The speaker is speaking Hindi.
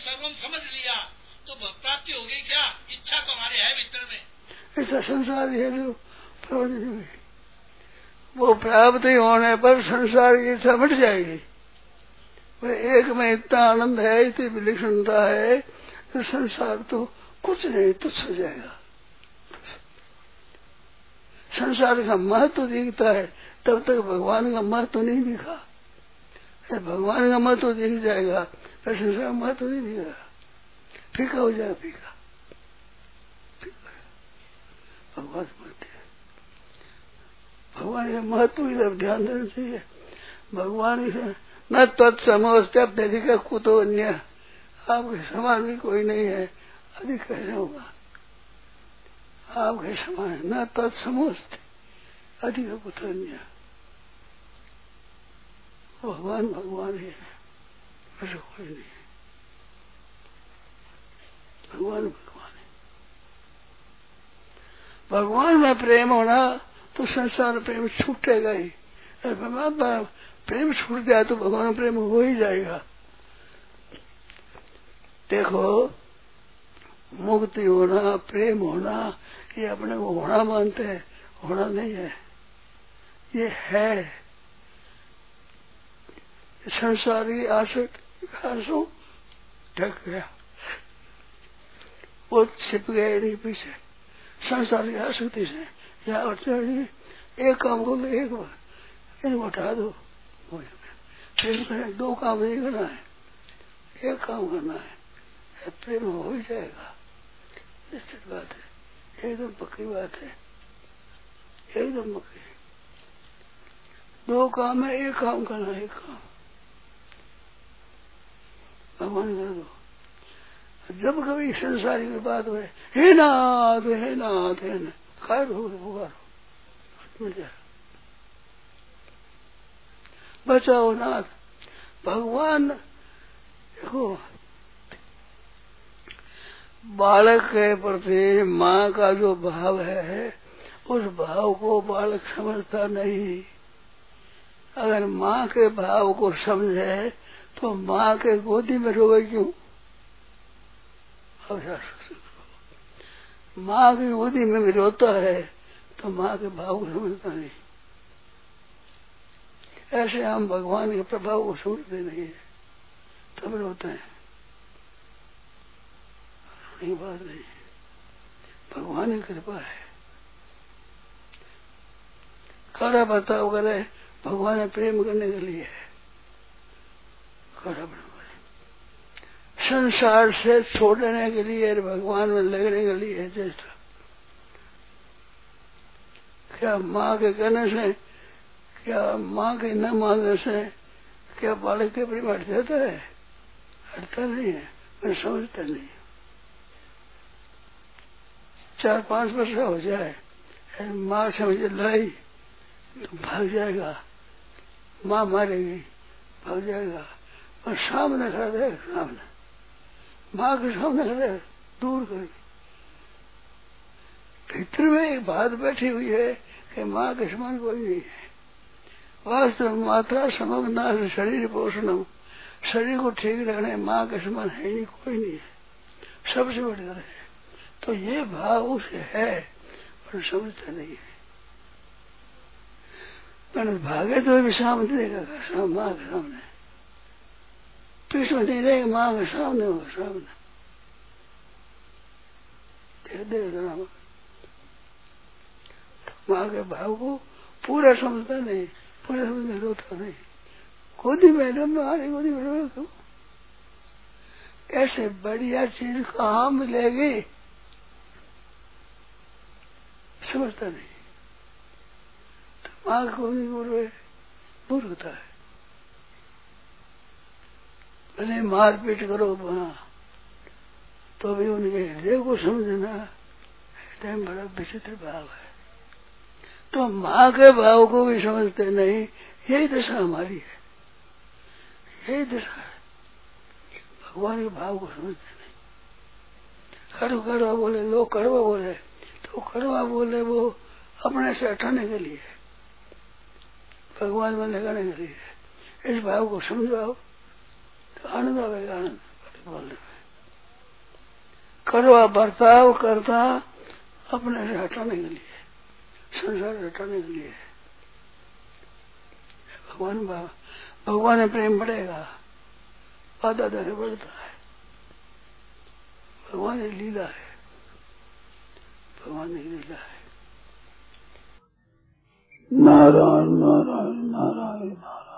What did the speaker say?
सर्वम समझ लिया तो प्राप्ति हो गई क्या? इच्छा तो हमारे है भीतर में। ऐसा संसार है जो वो प्राप्ति होने पर संसार की इच्छा मिट जाएगी। एक में इतना आनंद है, इतनी विलक्षणता है तो संसार तो कुछ नहीं तुच्छ हो जाएगा। संसार का महत्व तो दिखता है, तब तक भगवान का महत्व तो नहीं दिखा। भगवान का महत्व दिख जाएगा संसार का महत्व नहीं दिखेगा फीका हो जाएगा, फीका। भगवान महत्व भगवान का महत्व की ध्यान देना चाहिए। भगवान न तत्समोस्ते अधिक कुतो अन्य। आपके समान भी कोई नहीं है, अधिक कैसे होगा? आपके समान न तत्समोस्ते, अधिक कुतो अन्य। भगवान भगवान ही ऐसा कोई नहीं है भगवान भगवान है भगवान में प्रेम होना तो संसार प्रेम छूटेगा ही भगवान प्रेम छूट जाए तो भगवान प्रेम हो ही जाएगा देखो मुक्ति होना प्रेम होना ये अपने को होना मानते हैं होना नहीं है ये है संसारी आसक्त आँसू ढक गया। वो छिप गए नहीं पीछे। संसारी आसक्ति से या एक काम को एक बार इनको हटा दो। प्रेम दो काम नहीं करना है। एक काम करना है, प्रेम हो ही जाएगा। निश्चित बात है। एकदम पक्की बात है। एकदम पक्की। दो काम है, एक काम करना है, एक काम। भगवान कर दो जब कभी संसारी की बात हुए, हे नाथ हे नाथ, हे ना खैर हो बचाओ नाथ। भगवान, देखो, बालक के प्रति माँ का जो भाव है, उस भाव को बालक समझता नहीं। अगर माँ के भाव को समझे तो माँ के गोदी में रोए क्यों? माँ की गोदी में भी रोता है तो माँ के भाव को समझता नहीं। ऐसे हम भगवान के प्रभाव को समझते नहीं है, तब रोते हैं। नहीं बात नहीं भगवान की कृपा है। खड़ा बताओ करे, भगवान प्रेम करने के लिए है। खड़ा संसार से छोड़ने के लिए, भगवान में लगने के लिए जैसा। क्या माँ के कहने से, क्या माँ के न मानने से, क्या बालक के प्रेम हट जाता है? हटता नहीं है, मैं समझता नहीं चार पाँच वर्ष हो जाए माँ समझ लाई तो भाग जाएगा। माँ मारेगी, भाग जाएगा। और सामने खड़ा रहे सामने। माँ के सामने खड़े दूर करेगी भीतर में एक बात बैठी हुई है कि माँ के समान कोई नहीं है। वास्तव मात्रा समग्ना शरीर पोषण शरीर को ठीक रखने माँ के समान है नहीं, कोई नहीं है। सबसे बढ़कर है। तो ये भाव उसे है, पर समझता नहीं है। भागे तो भी सामने देगा माँ के सामने। पीछे में नहीं रहेगा माँ के सामने हो सामने माँ के भाव को पूरा समझता नहीं पूरा समझने रोता नहीं गोदी में हमारी गोदी में रो क्यों ऐसे बढ़िया चीज़ कहा मिलेगी समझता नहीं तो माँ की गोदी में रोए मूर्खता है भले मारपीट करो वहाँ। तो भी उनके हृदय को समझना हृदय में बड़ा विचित्र भाव है। तो माँ के भाव को भी समझते नहीं, यही दशा हमारी है। यही दशा है। भगवान के भाव को समझते नहीं। खड़ू कड़वा बोले, लोग कड़वा बोले तो कड़वा बोले वो अपने से हटाने के लिए भगवान में लगाने के लिए इस भाव को समझाओ। आनंद आवेगा आनंद बोलने में करवा बर्ताव करता, अपने से हटाने के लिए संसार से हटाने के लिए भगवान भगवान में प्रेम बढ़ेगा बाधा दर बढ़ता है। भगवान लीला है। भगवान लीला है। नारायण नारायण नारायण नारायण।